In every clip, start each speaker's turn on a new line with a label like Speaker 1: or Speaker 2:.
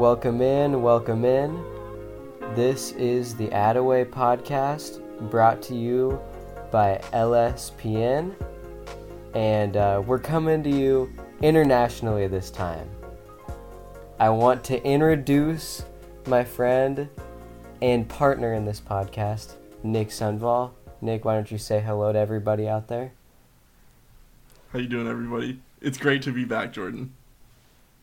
Speaker 1: Welcome in, welcome in. This is the Attaway podcast brought to you by LSPN, and uh, we're coming to you internationally this time. I want to introduce my friend and partner in this podcast, Nick Sunval. Nick, why don't you say hello to everybody out there?
Speaker 2: How you doing, everybody? It's great to be back, Jordan.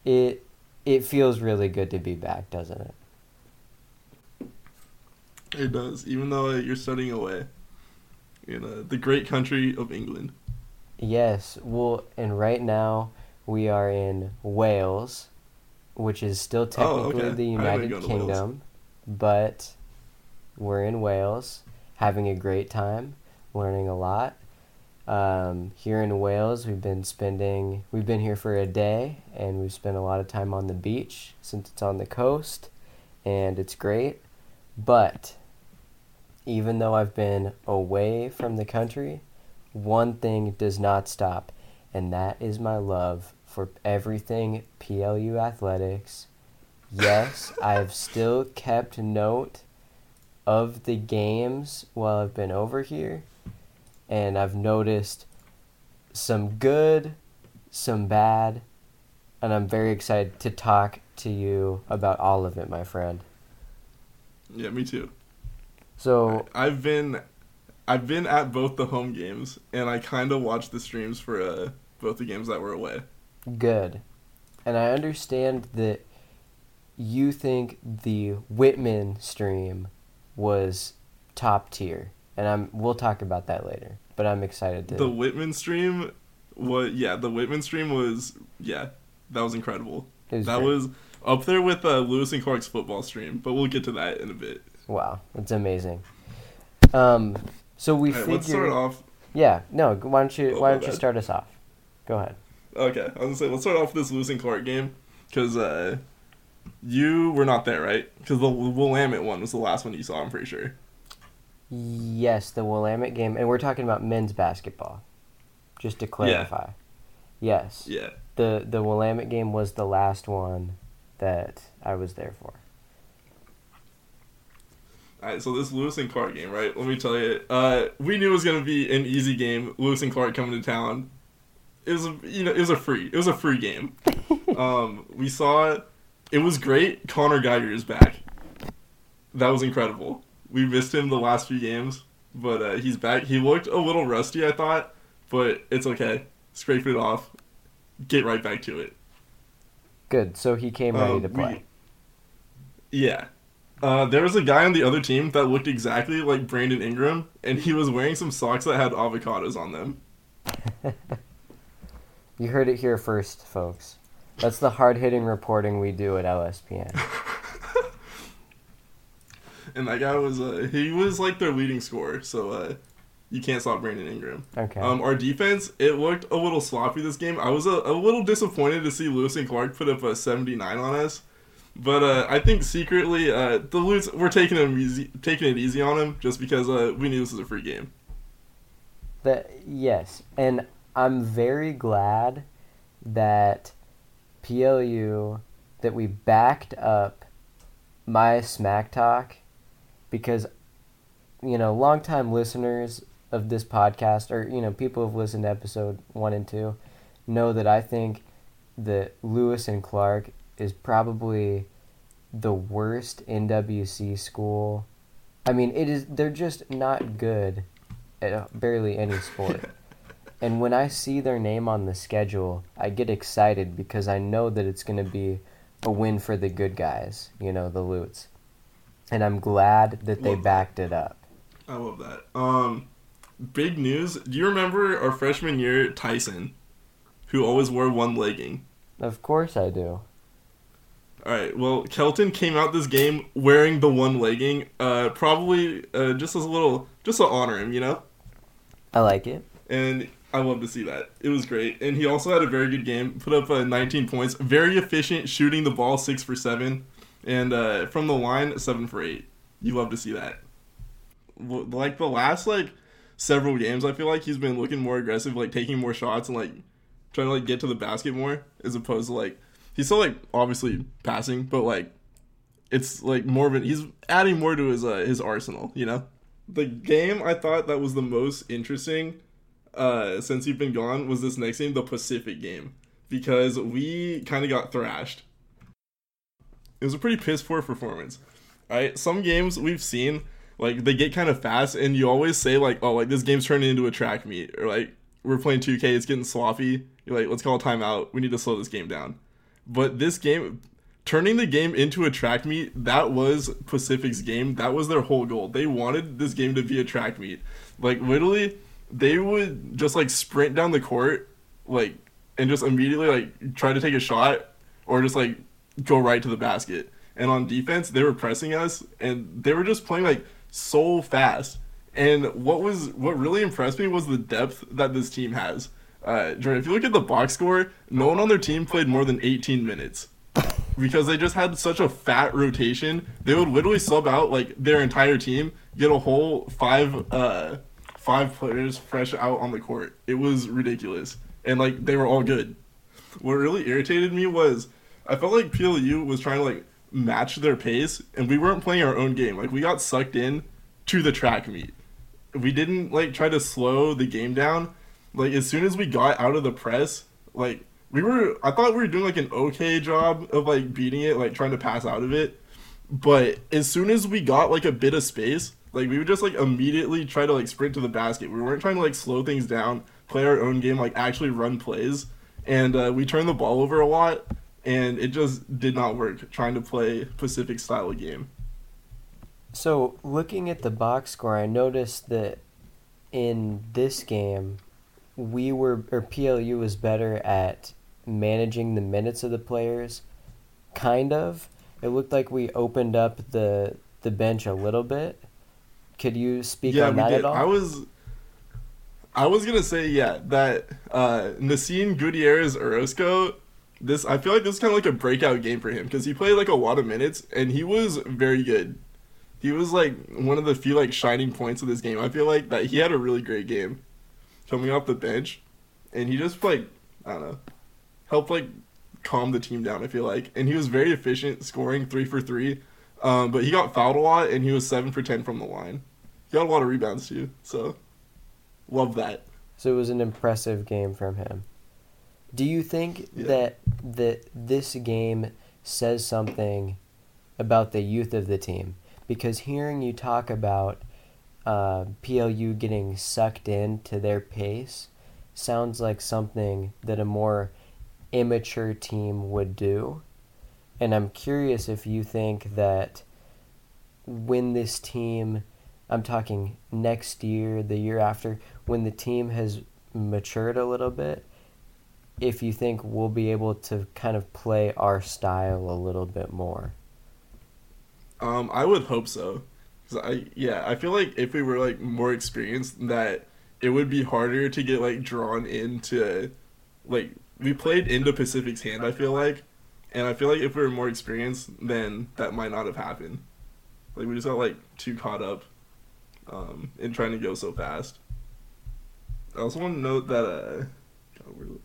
Speaker 1: It it feels really good to be back, doesn't it?
Speaker 2: It does, even though you're studying away in uh, the great country of England.
Speaker 1: Yes, well, and right now we are in Wales, which is still technically
Speaker 2: okay.
Speaker 1: the United
Speaker 2: gone to Wales.
Speaker 1: Kingdom, but we're in Wales, having a great time, learning a lot. Um, here in Wales, we've been spending, we've been here for a day, and we've spent a lot of time on the beach since it's on the coast, and it's great. But even though I've been away from the country, one thing does not stop, and that is my love for everything PLU athletics. Yes, I've still kept note of the games while I've been over here, and I've noticed some good, some bad, and I'm very excited to talk to you about all of it, my friend.
Speaker 2: Yeah, me too.
Speaker 1: So,
Speaker 2: I- I've been, I've been at both the home games, and I kind of watched the streams for uh, both the games that were away.
Speaker 1: Good. And I understand that you think the Whitman stream was top tier. And I'm we'll talk about that later. But I'm excited to
Speaker 2: The Whitman stream was yeah, the Whitman stream was yeah, that was incredible.
Speaker 1: was
Speaker 2: that
Speaker 1: great.
Speaker 2: was up there with uh, Lewis and Clark's football stream, but we'll get to that in a bit.
Speaker 1: wow, it's amazing. Um so we
Speaker 2: right,
Speaker 1: figured
Speaker 2: let's start off.
Speaker 1: Yeah, no, why don't you
Speaker 2: Oh,
Speaker 1: why don't you start us off? Go ahead.
Speaker 2: Okay, I was gonna say let's start off with this Lewis and Clark game because uh, you were not there, right? Because the Willamette one was the last one you saw. I'm pretty sure.
Speaker 1: Yes, the Willamette game and we're talking about men's basketball. Just to clarify. Yes.
Speaker 2: Yeah.
Speaker 1: The the Willamette game was the last one that I was there for.
Speaker 2: All right, so this Lewis and Clark game, right? Let me tell you, uh, we knew it was gonna be an easy game. Lewis and Clark coming to town. It was, a, you know, it was a free, it was a free game. um, we saw it. It was great. Connor Geiger is back. That was incredible. We missed him the last few games, but uh, he's back. He looked a little rusty, I thought, but it's okay. Scrape it off. Get right back to it.
Speaker 1: Good. So he came ready
Speaker 2: Um,
Speaker 1: to
Speaker 2: we-
Speaker 1: play.
Speaker 2: Yeah. Uh, there was a guy on the other team that looked exactly like Brandon Ingram, and he was wearing some socks that had avocados on them.
Speaker 1: You heard it here first, folks. That's the hard hitting reporting we do at LSPN.
Speaker 2: And that guy was, uh, he was like their leading scorer, so uh, you can't stop Brandon Ingram.
Speaker 1: Okay.
Speaker 2: Um, our defense, it looked a little sloppy this game. I was a, a little disappointed to see Lewis and Clark put up a 79 on us. But uh, I think secretly, uh, the Lewis, we're taking, him easy, taking it easy on him just because uh, we knew this was a free game.
Speaker 1: That yes, and I'm very glad that PLU that we backed up my smack talk because you know longtime listeners of this podcast or you know people who've listened to episode one and two know that I think that Lewis and Clark is probably the worst NWC school. I mean, it is. They're just not good at barely any sport. and when I see their name on the schedule, I get excited because I know that it's going to be a win for the good guys, you know, the Lutes. And I'm glad that they backed it up.
Speaker 2: I love that. Um, big news. Do you remember our freshman year, Tyson, who always wore one legging?
Speaker 1: Of course I do.
Speaker 2: All right. Well, Kelton came out this game wearing the one legging. Uh, probably uh, just as a little, just to honor him, you know.
Speaker 1: I like it.
Speaker 2: And I love to see that. It was great. And he also had a very good game. Put up uh, 19 points. Very efficient shooting the ball, six for seven, and uh, from the line, seven for eight. You love to see that. Like the last like several games, I feel like he's been looking more aggressive, like taking more shots and like trying to like get to the basket more, as opposed to like he's still like obviously passing, but like it's like more of an he's adding more to his uh, his arsenal. You know, the game I thought that was the most interesting uh, since you've been gone was this next game, the Pacific game, because we kind of got thrashed. It was a pretty piss poor performance. Right, some games we've seen like they get kind of fast, and you always say like, "Oh, like this game's turning into a track meet," or like we're playing 2K, it's getting sloppy. You're like, "Let's call a timeout. We need to slow this game down." But this game, turning the game into a track meet, that was Pacific's game. That was their whole goal. They wanted this game to be a track meet. Like literally, they would just like sprint down the court, like, and just immediately like try to take a shot, or just like go right to the basket. And on defense, they were pressing us, and they were just playing like so fast. And what was what really impressed me was the depth that this team has. Uh, Jordan, if you look at the box score, no one on their team played more than 18 minutes because they just had such a fat rotation. They would literally sub out like their entire team, get a whole five uh, five players fresh out on the court. It was ridiculous, and like they were all good. What really irritated me was I felt like PLU was trying to like match their pace, and we weren't playing our own game. Like we got sucked in to the track meet. We didn't like try to slow the game down. Like as soon as we got out of the press, like we were I thought we were doing like an okay job of like beating it, like trying to pass out of it. But as soon as we got like a bit of space, like we would just like immediately try to like sprint to the basket. We weren't trying to like slow things down, play our own game, like actually run plays. And uh, we turned the ball over a lot, and it just did not work trying to play Pacific style game.
Speaker 1: So, looking at the box score, I noticed that in this game, we were, or PLU was better at managing the minutes of the players. Kind of. It looked like we opened up the the bench a little bit. Could you speak
Speaker 2: yeah,
Speaker 1: on that
Speaker 2: did.
Speaker 1: at all?
Speaker 2: I was I was gonna say yeah that uh Nassim Gutierrez Orozco. This I feel like this is kind of like a breakout game for him because he played like a lot of minutes and he was very good. He was like one of the few like shining points of this game. I feel like that he had a really great game coming off the bench, and he just like I don't know helped like calm the team down. I feel like, and he was very efficient, scoring three for three. Um, but he got fouled a lot, and he was seven for ten from the line. He got a lot of rebounds too, so love that.
Speaker 1: So it was an impressive game from him. Do you think
Speaker 2: Yeah.
Speaker 1: that that this game says something about the youth of the team? Because hearing you talk about uh, PLU getting sucked into their pace sounds like something that a more immature team would do. And I'm curious if you think that when this team, I'm talking next year, the year after, when the team has matured a little bit, if you think we'll be able to kind of play our style a little bit more.
Speaker 2: Um, I would hope so. 'Cause I yeah, I feel like if we were like more experienced, that it would be harder to get like drawn into, like we played into Pacific's hand. I feel like, and I feel like if we were more experienced, then that might not have happened. Like we just got like too caught up, um, in trying to go so fast. I also want to note that uh, God,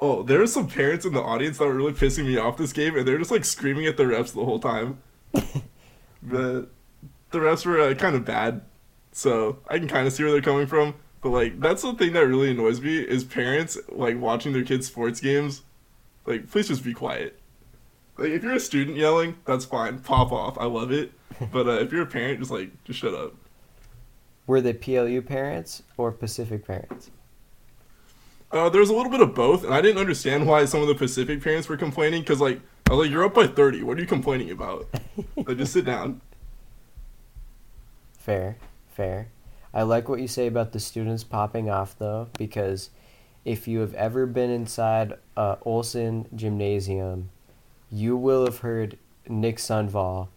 Speaker 2: oh, there are some parents in the audience that were really pissing me off this game, and they're just like screaming at the refs the whole time. but the refs were uh, kind of bad, so I can kind of see where they're coming from. But like, that's the thing that really annoys me is parents like watching their kids' sports games. Like, please just be quiet. Like, if you're a student yelling, that's fine. Pop off. I love it. But uh, if you're a parent, just like, just shut up.
Speaker 1: Were they PLU parents or Pacific parents?
Speaker 2: Uh, there was a little bit of both, and I didn't understand why some of the Pacific parents were complaining. Cause like, I was like, you're up by thirty. What are you complaining about? like, just sit down.
Speaker 1: Fair, fair. I like what you say about the students popping off though, because if you have ever been inside uh, Olson Gymnasium, you will have heard Nick Sunval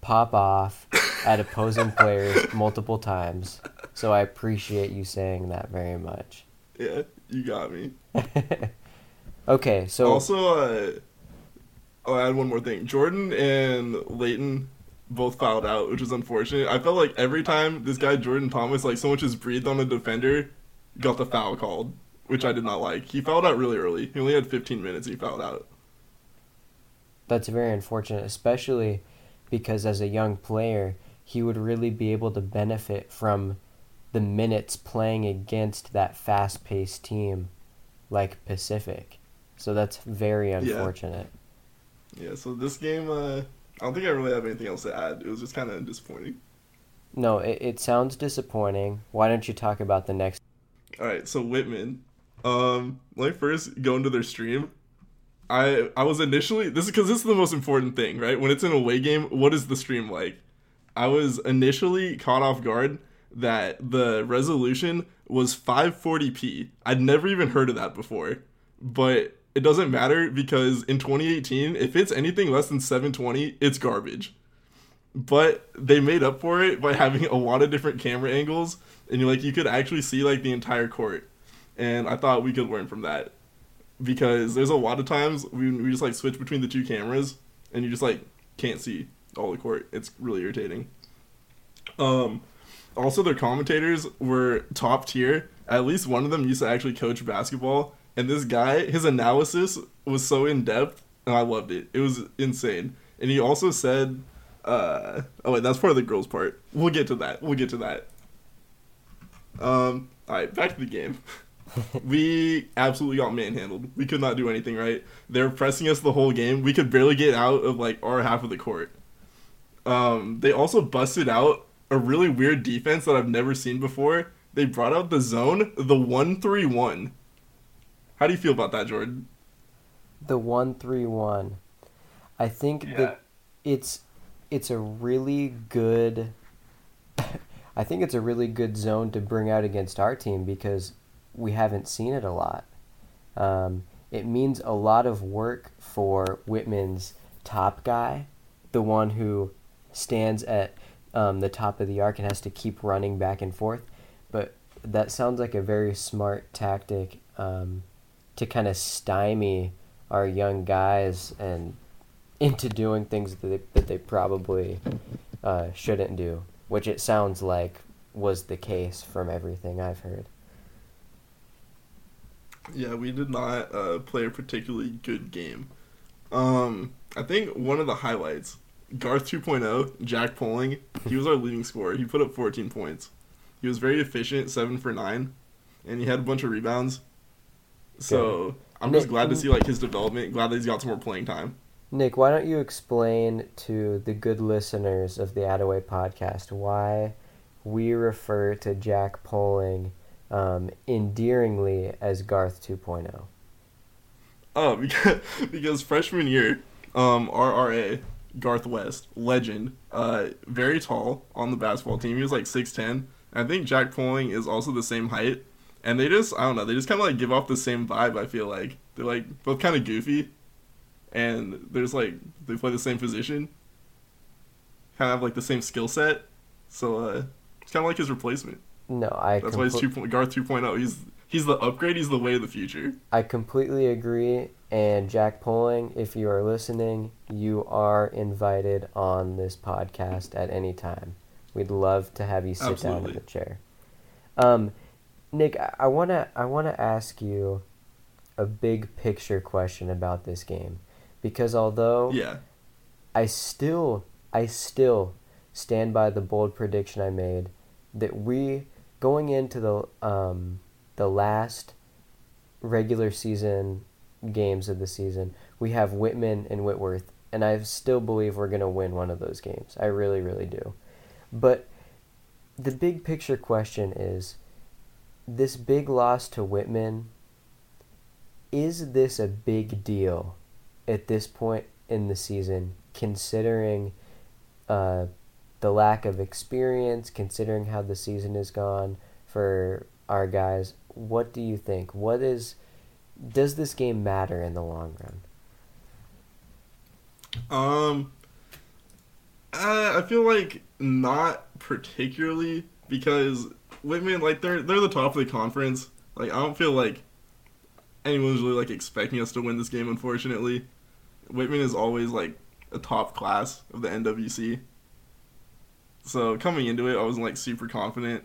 Speaker 1: pop off at opposing players multiple times. So I appreciate you saying that very much.
Speaker 2: Yeah, you got me.
Speaker 1: okay, so
Speaker 2: also, uh, I'll add one more thing. Jordan and Leighton both fouled out, which is unfortunate. I felt like every time this guy Jordan Thomas, like so much just breathed on the defender, got the foul called, which I did not like. He fouled out really early. He only had 15 minutes. He fouled out.
Speaker 1: That's very unfortunate, especially because as a young player, he would really be able to benefit from the minutes playing against that fast paced team like Pacific. So that's very unfortunate.
Speaker 2: Yeah, yeah so this game, uh, I don't think I really have anything else to add. It was just kind of disappointing.
Speaker 1: No, it, it sounds disappointing. Why don't you talk about the next?
Speaker 2: All right, so Whitman. Um, let me first go into their stream. I I was initially this is because this is the most important thing, right? When it's an away game, what is the stream like? I was initially caught off guard that the resolution was 540p. I'd never even heard of that before, but it doesn't matter because in 2018, if it's anything less than 720, it's garbage. But they made up for it by having a lot of different camera angles, and you like you could actually see like the entire court. And I thought we could learn from that because there's a lot of times we, we just like switch between the two cameras and you just like can't see all the court. It's really irritating. Um, also their commentators were top tier. At least one of them used to actually coach basketball, and this guy, his analysis was so in depth, and I loved it. It was insane. And he also said, uh, "Oh wait, that's part of the girls' part. We'll get to that. We'll get to that." Um, all right, back to the game. we absolutely got manhandled. We could not do anything right. They were pressing us the whole game. We could barely get out of like our half of the court. Um, they also busted out a really weird defense that I've never seen before. They brought out the zone, the one three one. How do you feel about that, Jordan?
Speaker 1: The one three one. I think
Speaker 2: Yeah.
Speaker 1: that it's it's a really good I think it's a really good zone to bring out against our team because we haven't seen it a lot. Um, it means a lot of work for Whitman's top guy, the one who stands at um, the top of the arc and has to keep running back and forth. But that sounds like a very smart tactic um, to kind of stymie our young guys and into doing things that they, that they probably uh, shouldn't do, which it sounds like was the case from everything I've heard.
Speaker 2: Yeah, we did not uh, play a particularly good game. Um, I think one of the highlights, Garth 2.0, Jack Poling, he was our leading scorer. He put up 14 points. He was very efficient, seven for nine, and he had a bunch of rebounds. So I'm just glad to see like his development. Glad that he's got some more playing time.
Speaker 1: Nick, why don't you explain to the good listeners of the Attaway podcast why we refer to Jack Poling um, endearingly as Garth oh? 2.0?
Speaker 2: Oh, because, because freshman year, um, RRA, Garth West, legend, uh, very tall on the basketball team. He was like 6'10. I think Jack Poling is also the same height. And they just, I don't know, they just kind of like give off the same vibe, I feel like. They're like both kind of goofy. And there's like, they play the same position. Kind of have like the same skill set. So, uh, it's kind of like his replacement.
Speaker 1: No, I
Speaker 2: That's why he's two, point- Garth 2.0. He's, he's the upgrade, he's the way of the future.
Speaker 1: I completely agree. And Jack Poling, if you are listening, you are invited on this podcast at any time. We'd love to have you sit down in the chair. Um, Nick, I- I wanna I wanna ask you a big picture question about this game, because although
Speaker 2: Yeah.
Speaker 1: I still I still stand by the bold prediction I made that we going into the um, the last regular season games of the season, we have Whitman and Whitworth, and I still believe we're gonna win one of those games. I really, really do. But the big picture question is this big loss to Whitman is this a big deal at this point in the season considering uh, the lack of experience considering how the season has gone for our guys what do you think what is does this game matter in the long run
Speaker 2: Um, uh, I feel like not particularly because Whitman, like they're they're the top of the conference. Like I don't feel like anyone's really like expecting us to win this game. Unfortunately, Whitman is always like a top class of the NWC. So coming into it, I wasn't like super confident,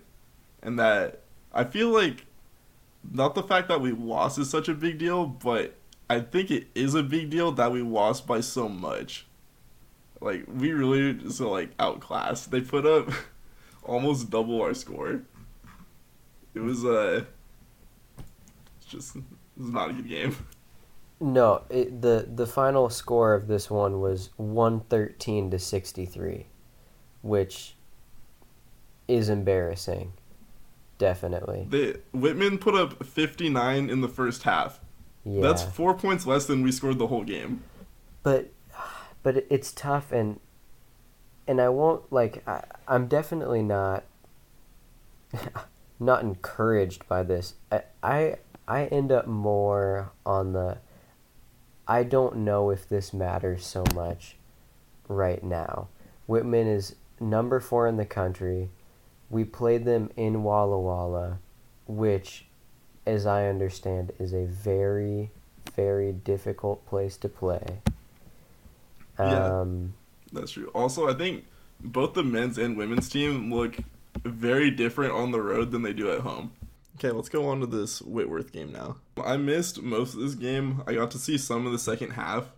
Speaker 2: and that I feel like not the fact that we lost is such a big deal, but I think it is a big deal that we lost by so much. Like we really just like outclassed. They put up almost double our score. It was uh it's just it was not a good game.
Speaker 1: No, it, the the final score of this one was 113 to 63, which is embarrassing. Definitely.
Speaker 2: They Whitman put up 59 in the first half.
Speaker 1: Yeah.
Speaker 2: That's 4 points less than we scored the whole game.
Speaker 1: but but it's tough and and I won't like I, I'm definitely not not encouraged by this. I, I I end up more on the I don't know if this matters so much right now. Whitman is number 4 in the country. We played them in Walla Walla, which as I understand is a very very difficult place to play.
Speaker 2: Yeah.
Speaker 1: Um,
Speaker 2: That's true. Also, I think both the men's and women's team look very different on the road than they do at home. Okay, let's go on to this Whitworth game now. I missed most of this game. I got to see some of the second half.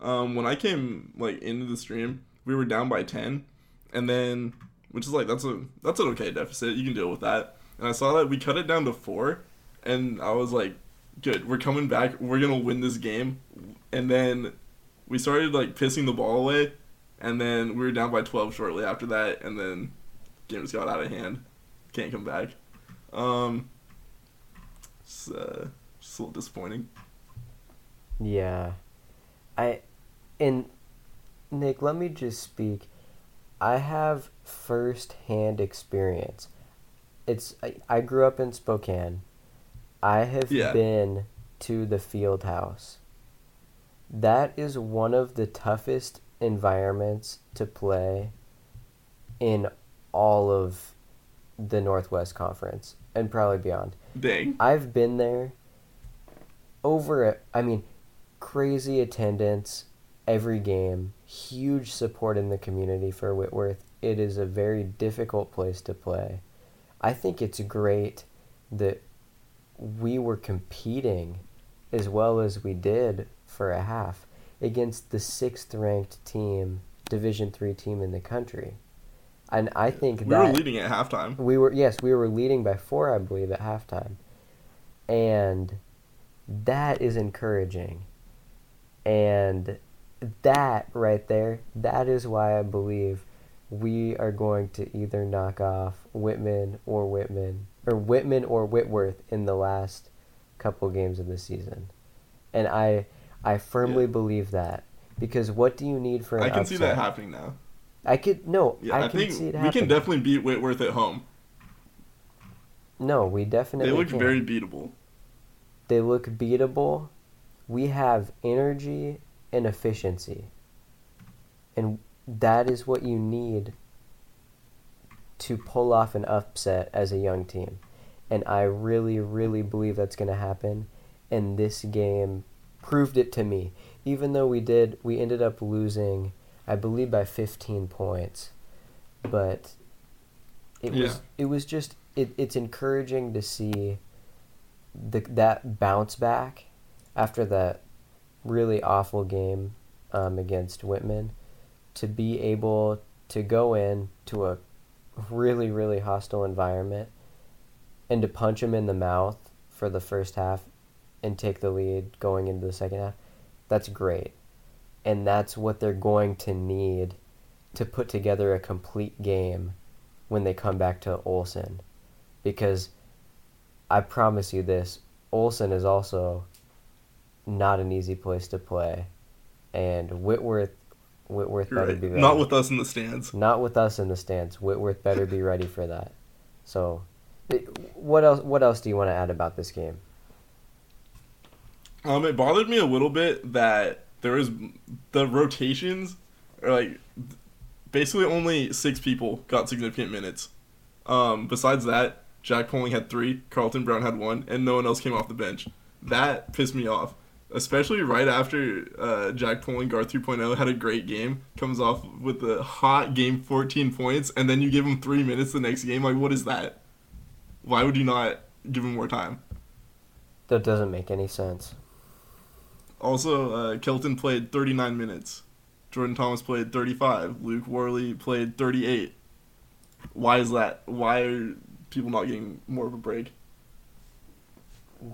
Speaker 2: Um, when I came like into the stream, we were down by ten, and then which is like that's a that's an okay deficit. You can deal with that. And I saw that we cut it down to four, and I was like, good, we're coming back. We're gonna win this game. And then we started like pissing the ball away, and then we were down by 12 shortly after that, and then game just got out of hand. Can't come back. Um, it's, uh, just a little disappointing.
Speaker 1: Yeah. I and Nick, let me just speak. I have first-hand experience. It's I, I grew up in Spokane. I have
Speaker 2: Yeah.
Speaker 1: been to the field house. That is one of the toughest environments to play in all of the Northwest Conference and probably beyond.
Speaker 2: Dang.
Speaker 1: I've been there over. I mean, crazy attendance every game, huge support in the community for Whitworth. It is a very difficult place to play. I think it's great that we were competing as well as we did for a half against the sixth ranked team, Division three team in the country. And I think
Speaker 2: We
Speaker 1: that
Speaker 2: were leading at halftime.
Speaker 1: we were yes, we were leading by four, I believe, at halftime, and that is encouraging. And that right there, that is why I believe we are going to either knock off Whitman or Whitman or Whitman or Whitworth in the last couple games of the season, and I I firmly
Speaker 2: Yeah.
Speaker 1: believe that because what do you need for an
Speaker 2: I can see that happening now.
Speaker 1: I could no,
Speaker 2: Yeah,
Speaker 1: I,
Speaker 2: I,
Speaker 1: can
Speaker 2: think
Speaker 1: see it
Speaker 2: we can definitely beat Whitworth at home.
Speaker 1: no, we definitely
Speaker 2: They look
Speaker 1: can.
Speaker 2: very beatable.
Speaker 1: They look beatable. We have energy and efficiency. And that is what you need to pull off an upset as a young team. And I really, really believe that's going to happen. And this game proved it to me. Even though we did, we ended up losing, I believe, by 15 points. But it
Speaker 2: Yeah.
Speaker 1: was it was just it, it's encouraging to see the that bounce back after that really awful game um, against Whitman to be able to go in to a really really hostile environment and to punch him in the mouth for the first half and take the lead going into the second half that's great. And that's what they're going to need to put together a complete game when they come back to Olson because I promise you this Olson is also not an easy place to play. And Whitworth Whitworth
Speaker 2: You're
Speaker 1: better
Speaker 2: right.
Speaker 1: be ready.
Speaker 2: Not with us in the stands.
Speaker 1: Not with us in the stands. Whitworth better be ready for that. So, what else? What else do you want to add about this game?
Speaker 2: Um, it bothered me a little bit that there was the rotations are like basically only six people got significant minutes. Um, besides that, Jack Poling had three, Carlton Brown had one, and no one else came off the bench. That pissed me off, especially right after uh, Jack Poling Gar 3.0 had a great game, comes off with a hot game, 14 points, and then you give him three minutes the next game. Like, what is that? Why would you not give him more time?
Speaker 1: That doesn't make any sense.
Speaker 2: Also, uh, Kelton played 39 minutes. Jordan Thomas played 35. Luke Worley played 38. Why is that? Why are people not getting more of a break?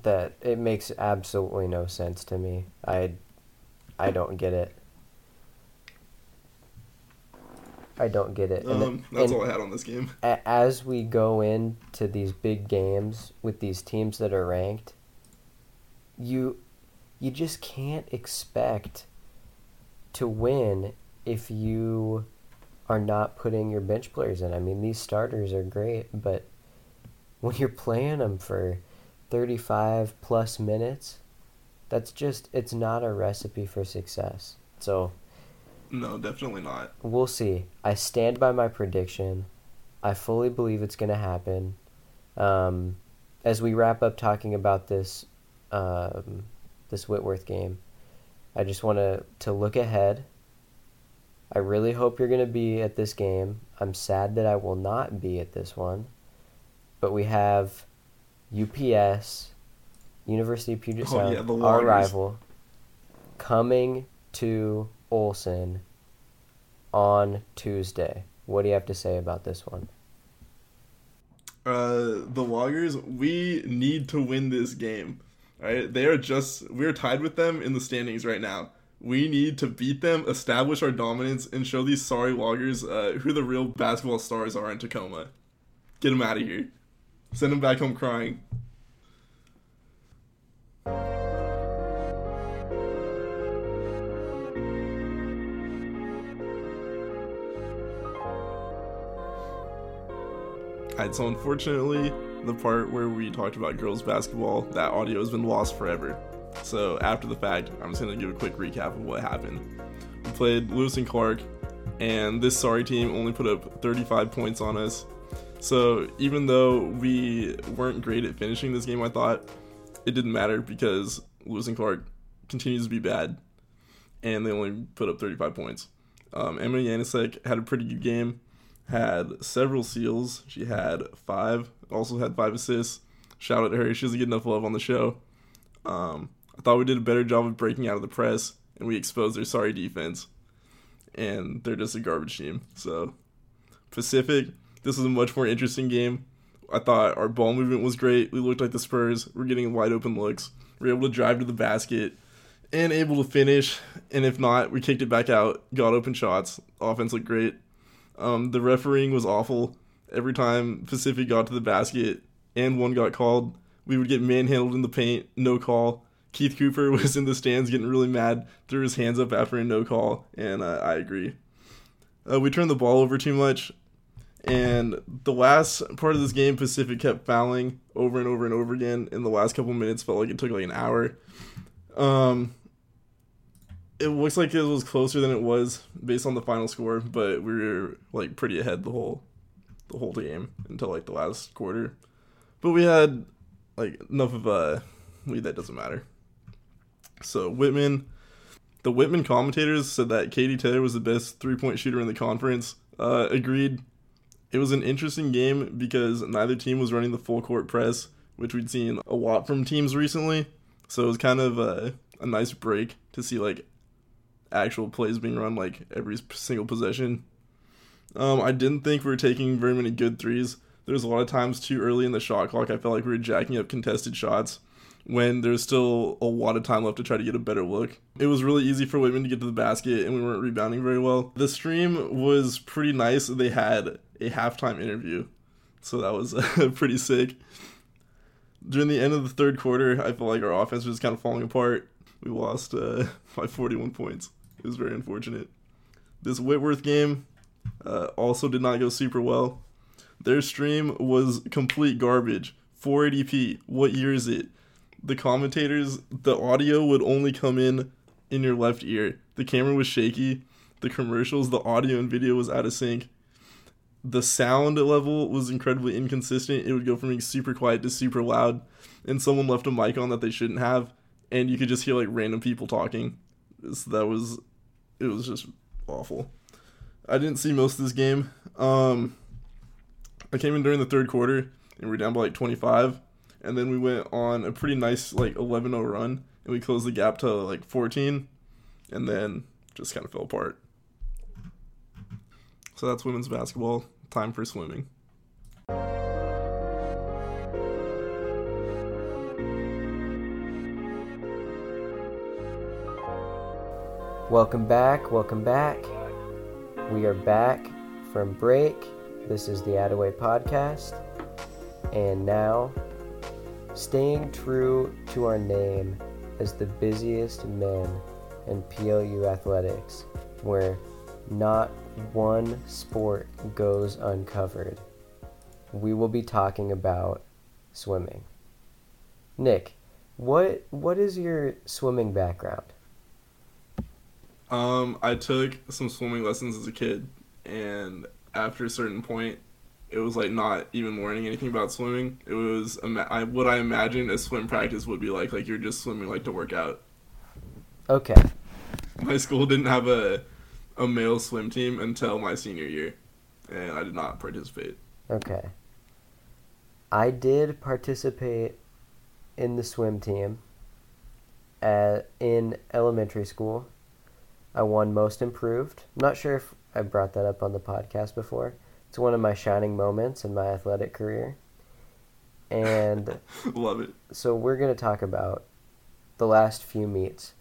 Speaker 1: That it makes absolutely no sense to me. I I don't get it. I don't get it. And,
Speaker 2: Um, that's
Speaker 1: and
Speaker 2: all I had on this game.
Speaker 1: as we go into these big games with these teams that are ranked, you you just can't expect to win if you are not putting your bench players in. I mean, these starters are great, but when you're playing them for 35 plus minutes, that's just it's not a recipe for success. So,
Speaker 2: No, definitely not.
Speaker 1: We'll see. I stand by my prediction. I fully believe it's going to happen. Um, as we wrap up talking about this, um, this Whitworth game, I just want to to look ahead. I really hope you're going to be at this game. I'm sad that I will not be at this one, but we have UPS, University of Puget
Speaker 2: Oh,
Speaker 1: Sound,
Speaker 2: yeah,
Speaker 1: our rival, coming to Olson on Tuesday. What do you have to say about this one?
Speaker 2: Uh, the Loggers, we need to win this game. Right? They are just we're tied with them in the standings right now. We need to beat them, establish our dominance, and show these sorry Loggers uh, who the real basketball stars are in Tacoma. Get them out of here. Send them back home crying. Alright, so unfortunately, the part where we talked about girls basketball, that audio has been lost forever. So after the fact, I'm just gonna give a quick recap of what happened. We played Lewis and Clark, and this sorry team only put up 35 points on us. So even though we weren't great at finishing this game, I thought it didn't matter because Lewis and Clark continues to be bad, and they only put up 35 points. Um, Emma Yanisek had a pretty good game had several seals. She had five, also had five assists. Shout out to her. She doesn't get enough love on the show. Um, I thought we did a better job of breaking out of the press, and we exposed their sorry defense. And they're just a garbage team. So, Pacific, this was a much more interesting game. I thought our ball movement was great. We looked like the Spurs. We're getting wide open looks. We are able to drive to the basket and able to finish. And if not, we kicked it back out, got open shots. Offense looked great. Um, the refereeing was awful. Every time Pacific got to the basket and one got called, we would get manhandled in the paint, no call. Keith Cooper was in the stands getting really mad, threw his hands up after a no call, and uh, I agree. Uh, we turned the ball over too much, and the last part of this game, Pacific kept fouling over and over and over again. In the last couple minutes, felt like it took like an hour. Um, it looks like it was closer than it was based on the final score, but we were like pretty ahead the whole the whole game until like the last quarter. But we had like enough of a lead that doesn't matter. So Whitman, the Whitman commentators said that Katie Taylor was the best three point shooter in the conference. Uh, agreed. It was an interesting game because neither team was running the full court press, which we'd seen a lot from teams recently. So it was kind of a, a nice break to see like actual plays being run like every single possession. Um, I didn't think we were taking very many good threes. There was a lot of times too early in the shot clock. I felt like we were jacking up contested shots when there's still a lot of time left to try to get a better look. It was really easy for Whitman to get to the basket, and we weren't rebounding very well. The stream was pretty nice. They had a halftime interview, so that was pretty sick. During the end of the third quarter, I felt like our offense was kind of falling apart. We lost uh, by 41 points. It was very unfortunate. This Whitworth game uh, also did not go super well. Their stream was complete garbage. 480p. What year is it? The commentators, the audio would only come in in your left ear. The camera was shaky. The commercials, the audio and video was out of sync. The sound level was incredibly inconsistent. It would go from being super quiet to super loud. And someone left a mic on that they shouldn't have. And you could just hear like random people talking. So that was, it was just awful. I didn't see most of this game. Um, I came in during the third quarter and we are down by like 25. And then we went on a pretty nice like 11-0 run, and we closed the gap to like 14, and then just kind of fell apart. So that's women's basketball. Time for swimming.
Speaker 1: Welcome back, welcome back. We are back from break. This is the Attaway Podcast. And now, staying true to our name as the busiest men in PLU athletics, where not one sport goes uncovered, we will be talking about swimming. Nick, what what is your swimming background?
Speaker 2: Um, I took some swimming lessons as a kid, and after a certain point, it was like not even learning anything about swimming. It was I, what I imagined a swim practice would be like. Like you're just swimming like to work out.
Speaker 1: Okay.
Speaker 2: My school didn't have a a male swim team until my senior year, and I did not participate.
Speaker 1: Okay. I did participate in the swim team at, in elementary school. I won most improved. I'm not sure if I brought that up on the podcast before. It's one of my shining moments in my athletic career. And
Speaker 2: Love it.
Speaker 1: so we're going to talk about the last few meets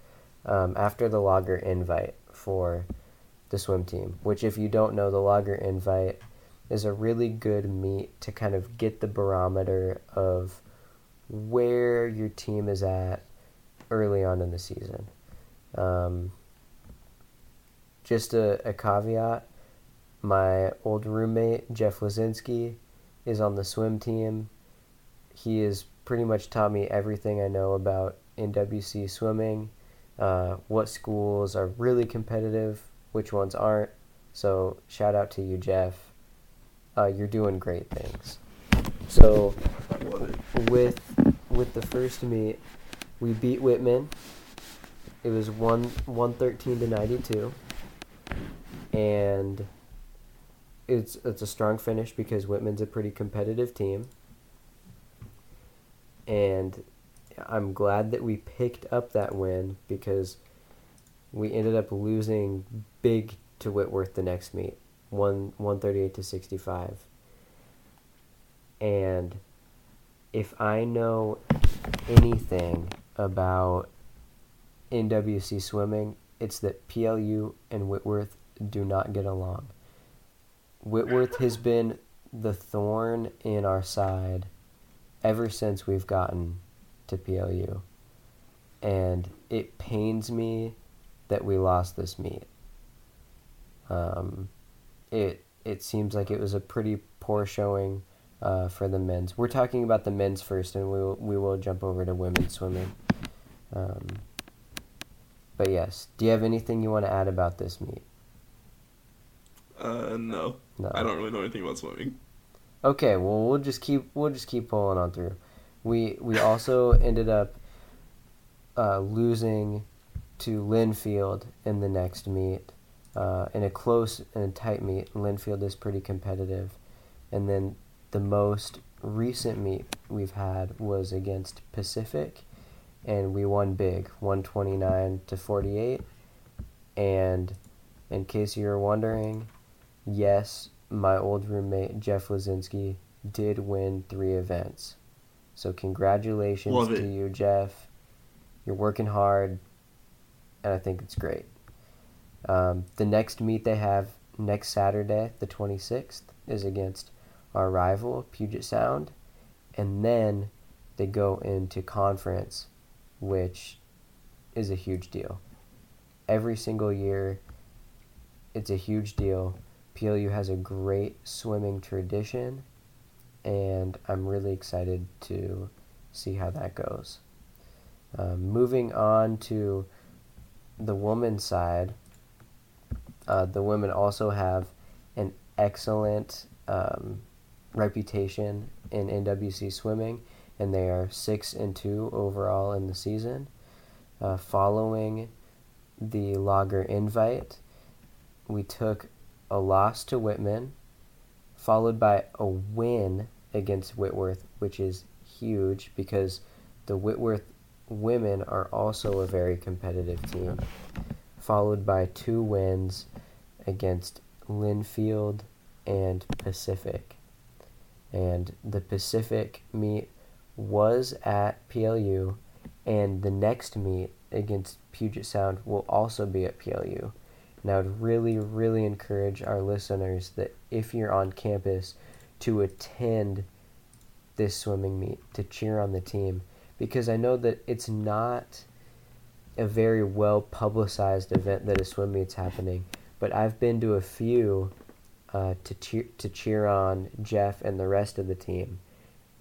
Speaker 1: um, after the logger invite for the swim team, which, if you don't know, the logger invite is a really good meet to kind of get the barometer of where your team is at early on in the season. Um, just a, a caveat my old roommate, Jeff Lazinski, is on the swim team. He has pretty much taught me everything I know about NWC swimming, uh, what schools are really competitive, which ones aren't. So, shout out to you, Jeff. Uh, you're doing great things. So, with with the first meet, we beat Whitman. It was one one thirteen to ninety two, and it's it's a strong finish because Whitman's a pretty competitive team, and I'm glad that we picked up that win because we ended up losing big to Whitworth the next meet, one one thirty eight to sixty five, and if I know anything about NWC swimming, it's that PLU and Whitworth do not get along. Whitworth has been the thorn in our side ever since we've gotten to PLU. And it pains me that we lost this meet. Um, it it seems like it was a pretty poor showing uh, for the men's. We're talking about the men's first, and we will, we will jump over to women's swimming. Um, but yes, do you have anything you want to add about this meet?
Speaker 2: Uh, no,
Speaker 1: No.
Speaker 2: I don't really know anything about swimming.
Speaker 1: Okay, well we'll just keep we'll just keep pulling on through. We we also ended up uh, losing to Linfield in the next meet. Uh, in a close and tight meet, Linfield is pretty competitive. And then the most recent meet we've had was against Pacific, and we won big, 129 to 48. And in case you're wondering, yes, my old roommate Jeff Lazinski did win three events. So congratulations to you, Jeff. You're working hard, and I think it's great. Um, the next meet they have next Saturday, the 26th, is against our rival Puget Sound, and then they go into conference, which is a huge deal. Every single year, it's a huge deal. PLU has a great swimming tradition, and I'm really excited to see how that goes. Um, moving on to the women's side, uh, the women also have an excellent um, reputation in NWC swimming, and they are six and two overall in the season. Uh, following the Logger invite, we took a loss to Whitman, followed by a win against Whitworth, which is huge because the Whitworth women are also a very competitive team, followed by two wins against Linfield and Pacific. And the Pacific meet was at PLU, and the next meet against Puget Sound will also be at PLU. And I would really, really encourage our listeners that if you're on campus, to attend this swimming meet, to cheer on the team, because I know that it's not a very well publicized event that a swim meet's happening, but I've been to a few uh, to cheer to cheer on Jeff and the rest of the team,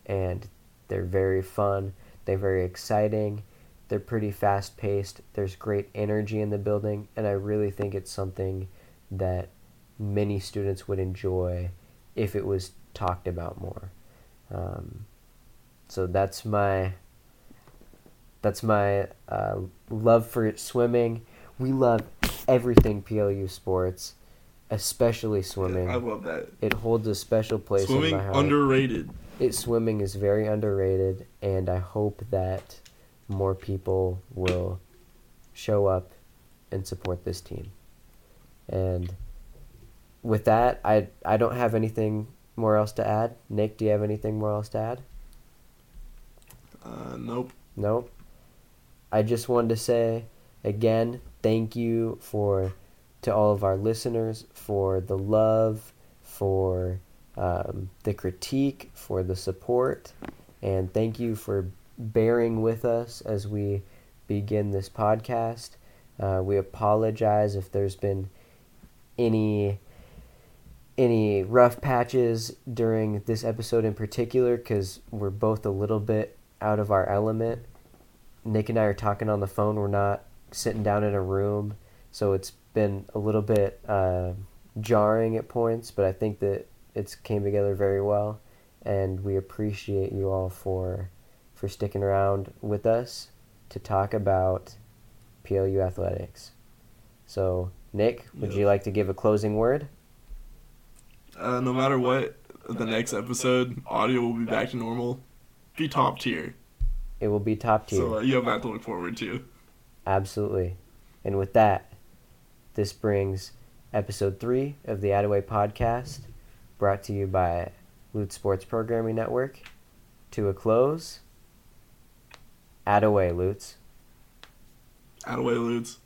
Speaker 1: and they're very fun. They're very exciting. They're pretty fast paced. There's great energy in the building, and I really think it's something that many students would enjoy if it was talked about more. Um, so that's my that's my uh, love for swimming. We love everything PLU sports, especially swimming.
Speaker 2: I love that.
Speaker 1: It holds a special place
Speaker 2: Swimming
Speaker 1: in my heart.
Speaker 2: underrated.
Speaker 1: it swimming is very underrated, and I hope that more people will show up and support this team. And with that, I I don't have anything more else to add. Nick, do you have anything more else to add?
Speaker 2: Uh, nope.
Speaker 1: Nope. I just wanted to say again, thank you for to all of our listeners for the love, for um, the critique, for the support, and thank you for bearing with us as we begin this podcast. Uh, we apologize if there's been any any rough patches during this episode in particular because we're both a little bit out of our element. Nick and I are talking on the phone. We're not sitting down in a room, so it's been a little bit uh, jarring at points. But I think that it's came together very well, and we appreciate you all for for sticking around with us to talk about PLU athletics. So, Nick, would
Speaker 2: Yeah.
Speaker 1: you like to give a closing word?
Speaker 2: Uh, no matter what, the next episode, audio will be back to normal. Be top tier.
Speaker 1: It will be top tier.
Speaker 2: So uh, you have that to look forward to.
Speaker 1: Absolutely. And with that, this brings episode three of the Attaway podcast, brought to you by Lute Sports Programming Network, to a close. Attaway, Lutes.
Speaker 2: Out of way, Lutes.